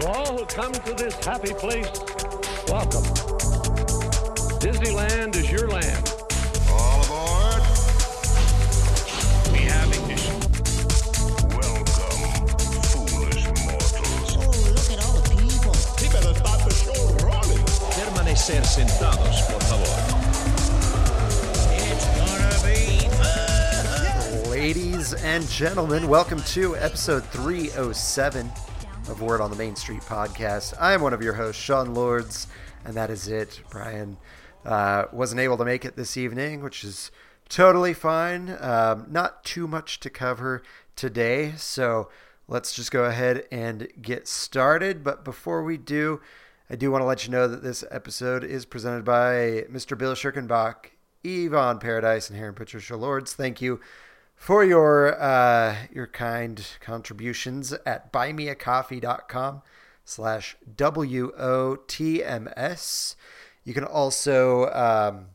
To all who come to this happy place, welcome. Disneyland is your land. All aboard. We have ignition. Welcome, foolish mortals. Oh, look at all the people. He better start the show rolling. Permanecer sentados, por favor. It's gonna be fun. Ladies and gentlemen, welcome to episode 307 of Word on the Main Street podcast. I am one of your hosts, Sean Lords, and that is it. Bryan uh, wasn't able to make it this evening, which is totally fine. Um, not too much to cover today, so let's just go ahead and get started. But before we do, I do want to let you know that this episode is presented by Mr. Bill Schirkenbach, Yvonne Paradise, and Heron Patricia Lords. Thank you for your uh, your kind contributions at buymeacoffee.com slash W-O-T-M-S. You can also, um,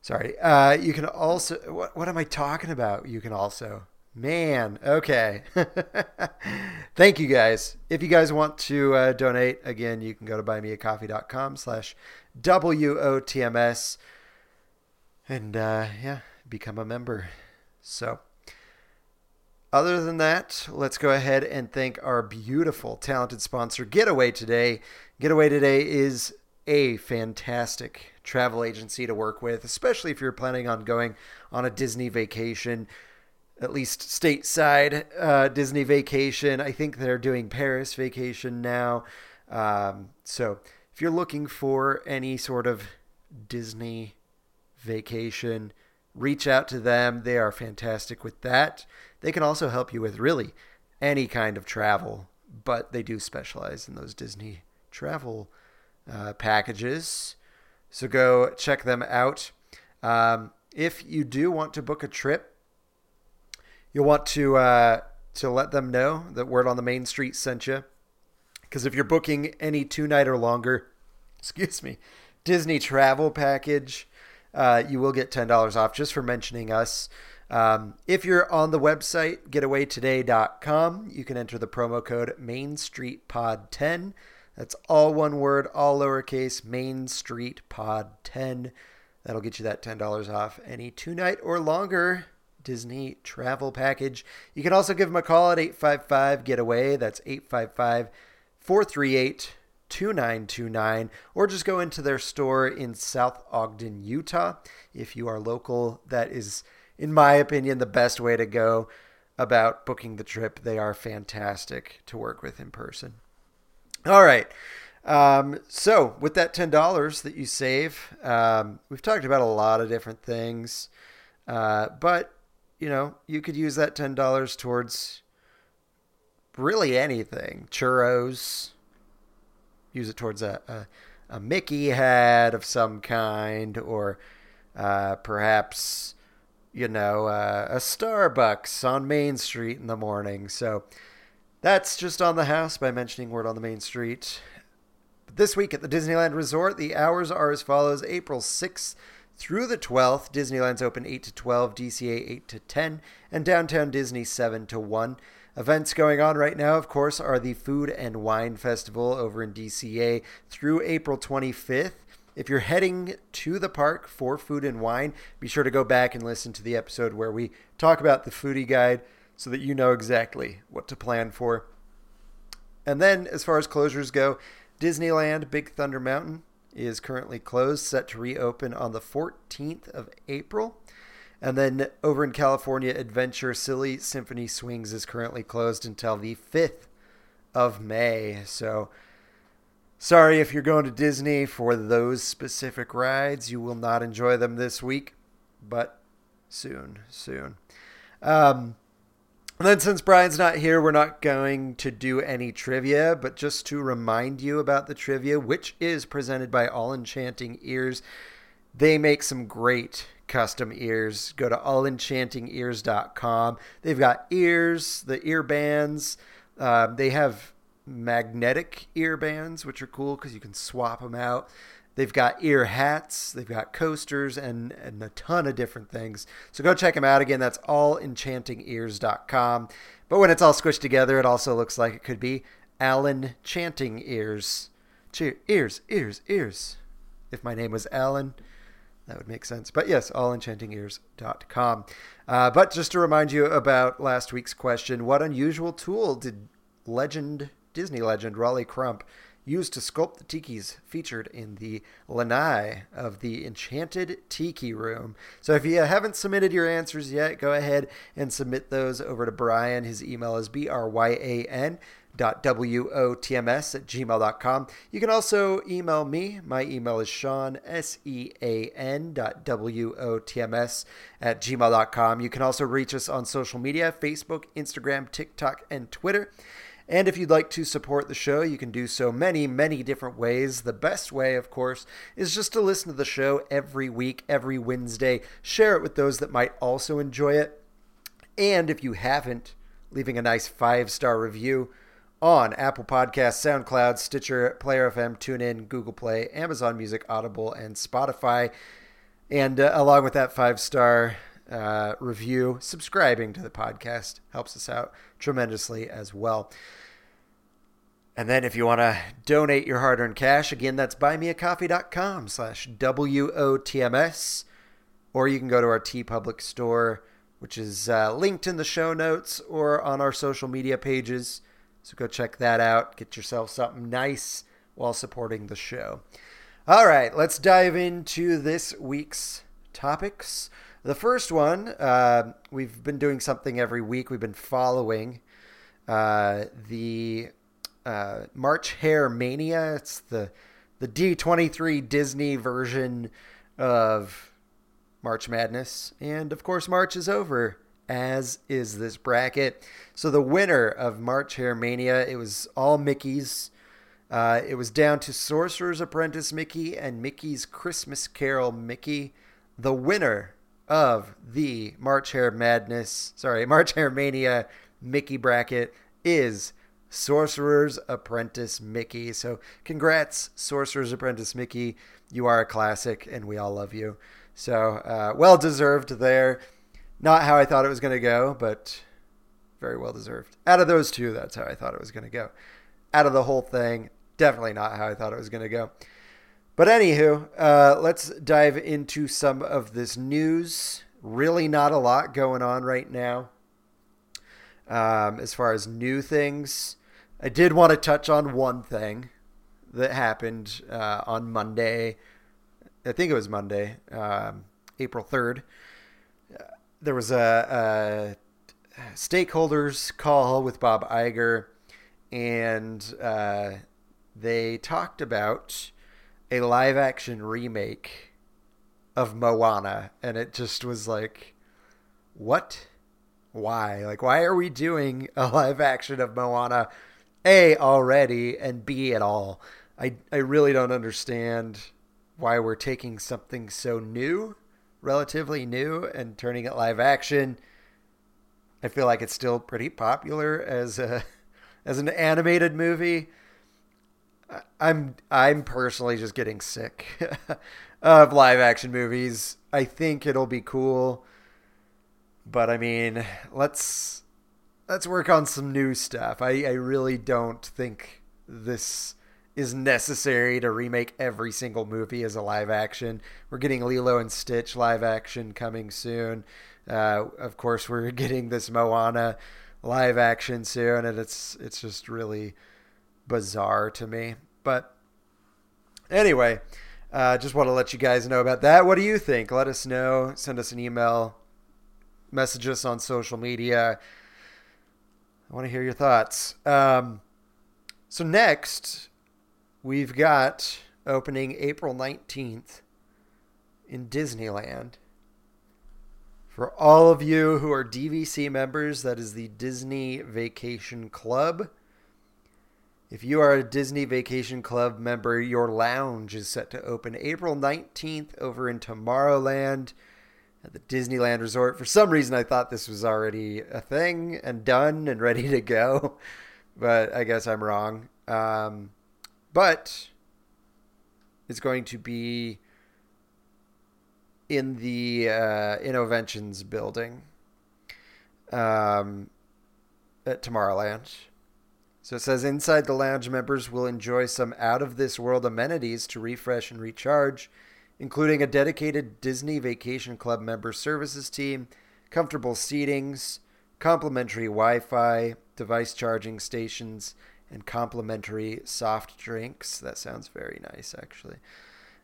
sorry, uh, you can also, what, what am I talking about? You can also, man, okay. Thank you guys. If you guys want to uh, donate, again, you can go to buymeacoffee.com slash W-O-T-M-S and uh, yeah, become a member. So, other than that, let's go ahead and thank our beautiful, talented sponsor, Get Away Today. Get Away Today is a fantastic travel agency to work with, especially if you're planning on going on a Disney vacation, at least stateside uh, Disney vacation. I think they're doing Paris vacation now. Um, so, if you're looking for any sort of Disney vacation, reach out to them. They are fantastic with that. They can also help you with really any kind of travel, but they do specialize in those Disney travel uh, packages. So go check them out. Um, if you do want to book a trip, you'll want to uh, to let them know that word on the main street sent you. Because if you're booking any two night or longer, excuse me, Disney travel package, uh, you will get $10 off just for mentioning us. Um, if you're on the website, getawaytoday.com, you can enter the promo code Main Street Pod 10. That's all one word, all lowercase, Main Street Pod 10. That'll get you that $10 off any two night or longer Disney travel package. You can also give them a call at 855 Getaway. That's 855 438 2929 or just go into their store in South Ogden, Utah. If you are local, that is, in my opinion, the best way to go about booking the trip. They are fantastic to work with in person. All right. Um, so, with that $10 that you save, um, we've talked about a lot of different things, uh, but you know, you could use that $10 towards really anything churros, use it towards a, a, a Mickey hat of some kind, or uh, perhaps, you know, uh, a Starbucks on Main Street in the morning. So that's just on the house by mentioning Word on the Main Street. But this week at the Disneyland Resort, the hours are as follows April 6th through the 12th. Disneyland's open 8 to 12, DCA 8 to 10, and Downtown Disney 7 to 1. Events going on right now, of course, are the Food and Wine Festival over in DCA through April 25th. If you're heading to the park for food and wine, be sure to go back and listen to the episode where we talk about the foodie guide so that you know exactly what to plan for. And then, as far as closures go, Disneyland Big Thunder Mountain is currently closed, set to reopen on the 14th of April. And then over in California, Adventure Silly Symphony Swings is currently closed until the 5th of May. So sorry if you're going to Disney for those specific rides. You will not enjoy them this week, but soon, soon. Um, and then since Bryan's not here, we're not going to do any trivia, but just to remind you about the trivia, which is presented by All Enchanting Ears. They make some great custom ears. Go to allenchantingears.com. They've got ears, the ear bands. Uh, they have magnetic ear bands, which are cool because you can swap them out. They've got ear hats, they've got coasters, and, and a ton of different things. So go check them out. Again, that's allenchantingears.com. But when it's all squished together, it also looks like it could be Alan Chanting Ears. Cheer, ears, ears, ears. If my name was Alan, that would make sense. But yes, allenchantingears.com. Uh, but just to remind you about last week's question, what unusual tool did legend, Disney legend Rolly Crump use to sculpt the tikis featured in the lanai of the Enchanted Tiki Room? So if you haven't submitted your answers yet, go ahead and submit those over to Bryan. His email is B-R-Y-A-N wotms at gmail.com. You can also email me. My email is Sean, S-E-A-N dot W-O-T-M-S at gmail.com. You can also reach us on social media, Facebook, Instagram, TikTok, and Twitter. And if you'd like to support the show, you can do so many, many different ways. The best way, of course, is just to listen to the show every week, every Wednesday. Share it with those that might also enjoy it. And if you haven't, leaving a nice five star review on Apple Podcasts, SoundCloud, Stitcher, Player FM, TuneIn, Google Play, Amazon Music, Audible, and Spotify. And uh, along with that five star uh, review, subscribing to the podcast helps us out tremendously as well. And then if you want to donate your hard-earned cash, again, that's buymeacoffee.com slash W-O-T-M-S. Or you can go to our TeePublic store, which is uh, linked in the show notes or on our social media pages. So go check that out. Get yourself something nice while supporting the show. All right, let's dive into this week's topics. The first one, uh, we've been doing something every week. We've been following uh, the uh, March Hare Mania. It's the the D23 Disney version of March Madness, and of course, March is over. As is this bracket. So the winner of March Hare Mania, it was all Mickey's. Uh, it was down to Sorcerer's Apprentice Mickey and Mickey's Christmas Carol Mickey. The winner of the March Hare Madness, sorry, March Hare Mania Mickey bracket is Sorcerer's Apprentice Mickey. So, congrats, Sorcerer's Apprentice Mickey. You are a classic, and we all love you. So, uh, well deserved there. Not how I thought it was going to go, but very well deserved. Out of those two, that's how I thought it was going to go. Out of the whole thing, definitely not how I thought it was going to go. But anywho, uh, let's dive into some of this news. Really, not a lot going on right now. Um, as far as new things, I did want to touch on one thing that happened uh, on Monday. I think it was Monday, um, April 3rd. There was a, a, stakeholders call with Bob Iger, and uh, they talked about a live action remake of Moana, and it just was like, what? Why? Like, why are we doing a live action of Moana? A already, and B at all. I I really don't understand why we're taking something so new, relatively new, and turning it live action. I feel like it's still pretty popular as a as an animated movie. I'm I'm personally just getting sick of live action movies. I think it'll be cool, but I mean, let's let's work on some new stuff. I I really don't think this is necessary to remake every single movie as a live action. We're getting Lilo and Stitch live action coming soon. Uh, of course, we're getting this Moana live action soon, and it's it's just really bizarre to me. But anyway, uh, just want to let you guys know about that. What do you think? Let us know. Send us an email. Message us on social media. I want to hear your thoughts. Um, so next, we've got opening April 19th in Disneyland. For all of you who are DVC members, that is the Disney Vacation Club. If you are a Disney Vacation Club member, your lounge is set to open April 19th over in Tomorrowland at the Disneyland Resort. For some reason, I thought this was already a thing and done and ready to go, but I guess I'm wrong. Um, but it's going to be in the uh, building um, at Tomorrowland. So it says inside the lounge, members will enjoy some out of this world amenities to refresh and recharge, including a dedicated Disney Vacation Club member services team, comfortable seatings, complimentary Wi Fi, device charging stations, and complimentary soft drinks. That sounds very nice, actually.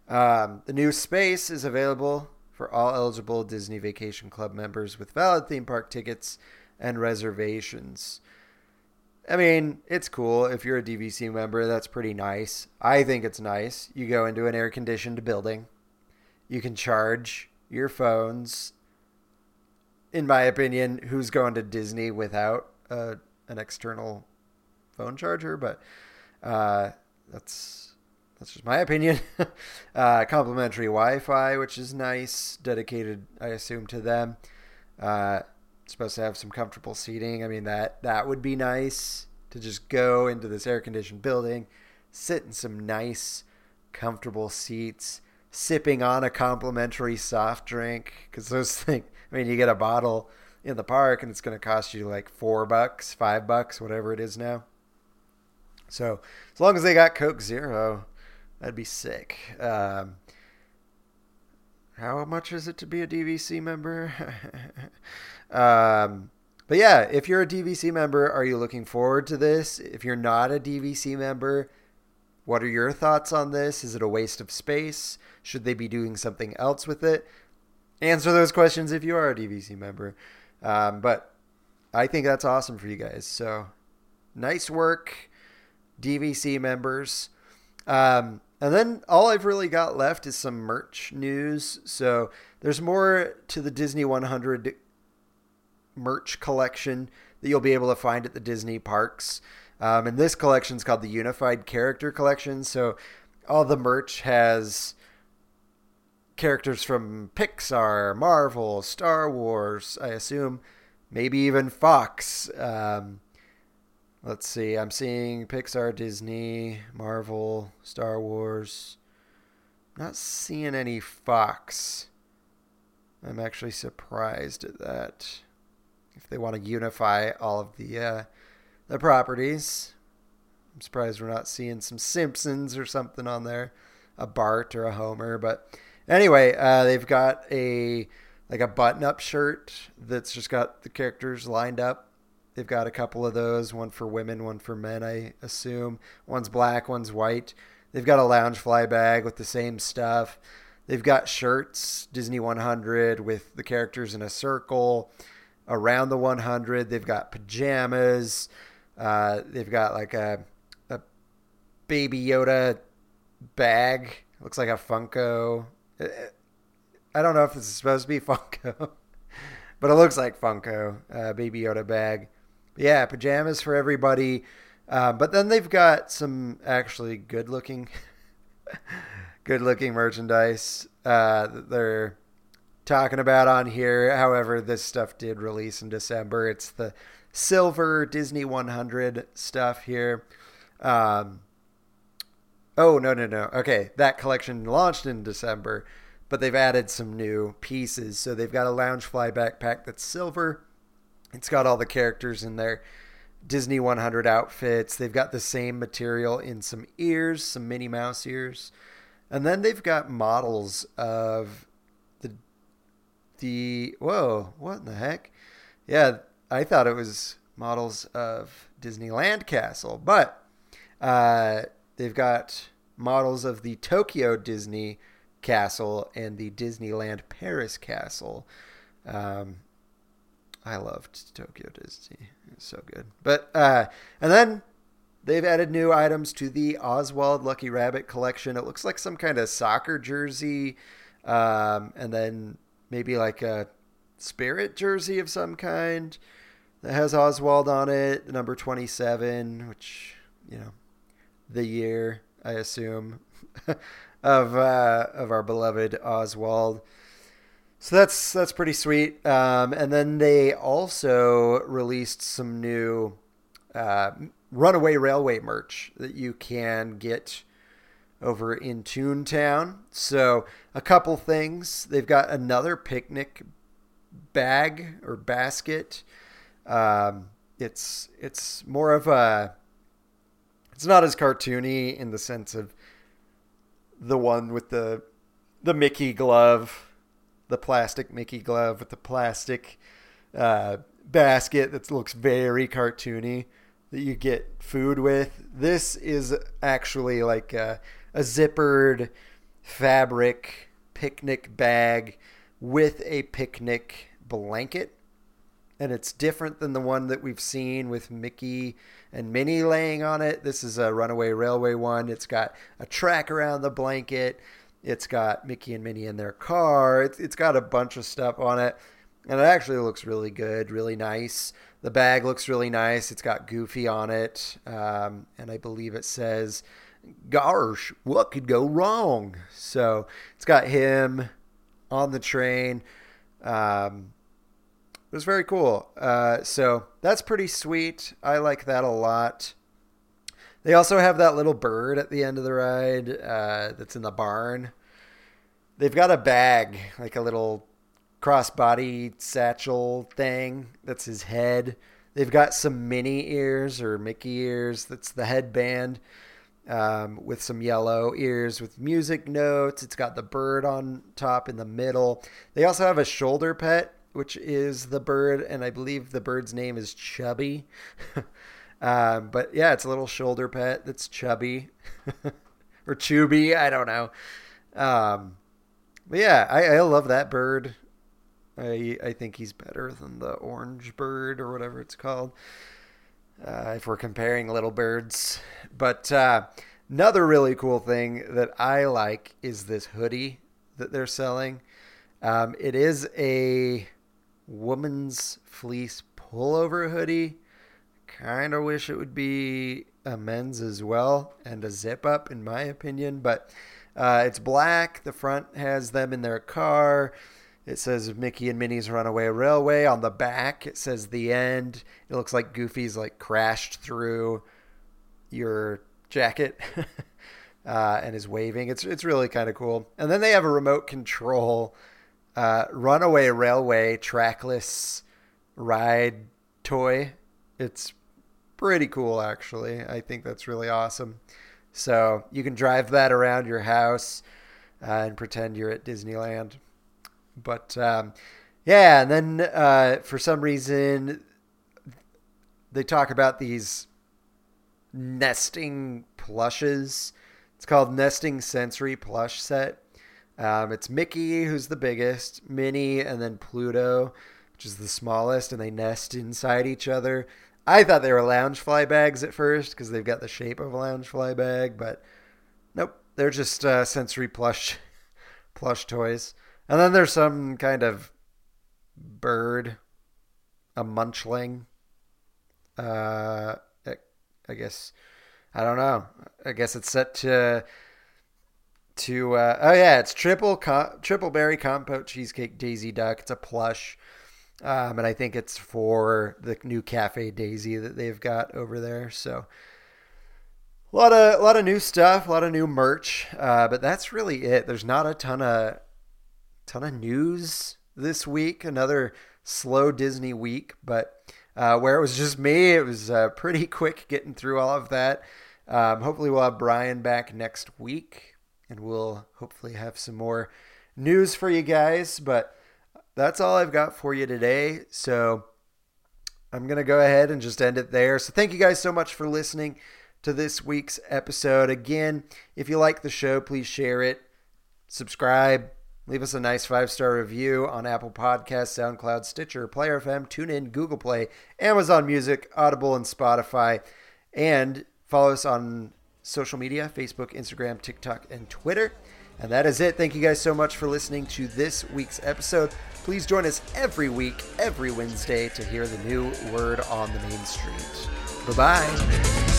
Um, the new space is available for all eligible Disney Vacation Club members with valid theme park tickets and reservations. I mean, it's cool. If you're a DVC member, that's pretty nice. I think it's nice. You go into an air conditioned building, you can charge your phones. In my opinion, who's going to Disney without uh, an external phone charger? But uh, that's that's just my opinion. uh, complimentary Wi-Fi, which is nice, dedicated, I assume, to them. Uh, supposed to have some comfortable seating. I mean that that would be nice to just go into this air conditioned building, sit in some nice, comfortable seats, sipping on a complimentary soft drink because those things. I mean, you get a bottle in the park and it's going to cost you like four bucks, five bucks, whatever it is now. So as long as they got Coke Zero, that'd be sick. Um, how much is it to be a DVC member? um, but yeah, if you're a DVC member, are you looking forward to this? If you're not a DVC member, what are your thoughts on this? Is it a waste of space? Should they be doing something else with it? Answer those questions if you are a DVC member. Um, but I think that's awesome for you guys. So nice work, DVC members. Um, and then all I've really got left is some merch news. So there's more to the Disney 100 merch collection that you'll be able to find at the Disney parks. Um, and this collection is called the Unified Character Collection. So all the merch has characters from Pixar, Marvel, Star Wars, I assume, maybe even Fox. Um, Let's see. I'm seeing Pixar, Disney, Marvel, Star Wars. Not seeing any Fox. I'm actually surprised at that. If they want to unify all of the uh, the properties, I'm surprised we're not seeing some Simpsons or something on there, a Bart or a Homer. But anyway, uh, they've got a like a button-up shirt that's just got the characters lined up They've got a couple of those, one for women, one for men, I assume. One's black, one's white. They've got a Loungefly bag with the same stuff. They've got shirts, Disney 100 with the characters in a circle around the 100. They've got pajamas. Uh, they've got like a, a Baby Yoda bag. Looks like a Funko. I don't know if this is supposed to be Funko, but it looks like Funko. Uh, Baby Yoda bag yeah, pajamas for everybody. Uh, but then they've got some actually good looking, good looking merchandise uh, that they're talking about on here. However, this stuff did release in December. It's the silver Disney 100 stuff here. Um, oh no no no. Okay, that collection launched in December, but they've added some new pieces. So they've got a Loungefly backpack that's silver it's got all the characters in their Disney 100 outfits. They've got the same material in some ears, some Minnie Mouse ears. And then they've got models of the the whoa, what in the heck? Yeah, I thought it was models of Disneyland Castle, but uh, they've got models of the Tokyo Disney Castle and the Disneyland Paris Castle. Um, I loved Tokyo Disney. It's so good. But uh, and then they've added new items to the Oswald Lucky Rabbit collection. It looks like some kind of soccer jersey, um, and then maybe like a spirit jersey of some kind that has Oswald on it, number twenty-seven, which you know, the year I assume of uh, of our beloved Oswald. So that's that's pretty sweet. Um, and then they also released some new uh, Runaway Railway merch that you can get over in Toontown. So a couple things. They've got another picnic bag or basket. Um, it's it's more of a It's not as cartoony in the sense of the one with the the Mickey glove, the plastic Mickey glove with the plastic uh, basket that looks very cartoony that you get food with. This is actually like a, a zippered fabric picnic bag with a picnic blanket. And it's different than the one that we've seen with Mickey and Minnie laying on it. This is a Runaway Railway one. It's got a track around the blanket. It's got Mickey and Minnie in their car. It's, it's got a bunch of stuff on it. And it actually looks really good, really nice. The bag looks really nice. It's got Goofy on it. Um, and I believe it says, Gosh, what could go wrong? So it's got him on the train. Um, it was very cool. Uh, so that's pretty sweet. I like that a lot. They also have that little bird at the end of the ride uh, that's in the barn. They've got a bag, like a little crossbody satchel thing that's his head. They've got some mini ears or Mickey ears. That's the headband um, with some yellow ears with music notes. It's got the bird on top in the middle. They also have a shoulder pet, which is the bird, and I believe the bird's name is Chubby. um, but yeah, it's a little shoulder pet that's chubby or chubby. I don't know. Um, but yeah, I, I love that bird. I I think he's better than the orange bird or whatever it's called. Uh, if we're comparing little birds, but uh, another really cool thing that I like is this hoodie that they're selling. Um, it is a woman's fleece pullover hoodie. Kind of wish it would be a men's as well and a zip up, in my opinion. But uh, it's black. The front has them in their car. It says Mickey and Minnie's Runaway Railway. On the back, it says the end. It looks like Goofy's like crashed through your jacket uh, and is waving. It's it's really kind of cool. And then they have a remote control uh, Runaway Railway trackless ride toy. It's pretty cool, actually. I think that's really awesome. So you can drive that around your house uh, and pretend you're at Disneyland. But um, yeah, and then uh, for some reason they talk about these nesting plushes. It's called Nesting Sensory Plush Set. Um, it's Mickey, who's the biggest, Minnie, and then Pluto, which is the smallest, and they nest inside each other. I thought they were Loungefly bags at first because they've got the shape of a Loungefly bag, but nope, they're just uh, sensory plush plush toys. And then there's some kind of bird, a munchling. Uh, I guess I don't know. I guess it's set to to uh, oh yeah, it's triple co- triple berry compote cheesecake Daisy Duck. It's a plush, um, and I think it's for the new Cafe Daisy that they've got over there. So a lot of a lot of new stuff, a lot of new merch, uh, but that's really it. There's not a ton of ton of news this week. Another slow Disney week, but uh, where it was just me, it was uh, pretty quick getting through all of that. Um, hopefully, we'll have Bryan back next week, and we'll hopefully have some more news for you guys. But that's all I've got for you today. So I'm going to go ahead and just end it there. So thank you guys so much for listening to this week's episode. Again, if you like the show, please share it, subscribe, leave us a nice five star review on Apple Podcasts, SoundCloud, Stitcher, Player FM, TuneIn, Google Play, Amazon Music, Audible, and Spotify. And follow us on social media Facebook, Instagram, TikTok, and Twitter. And that is it. Thank you guys so much for listening to this week's episode. Please join us every week, every Wednesday, to hear the new word on the main street. Bye bye.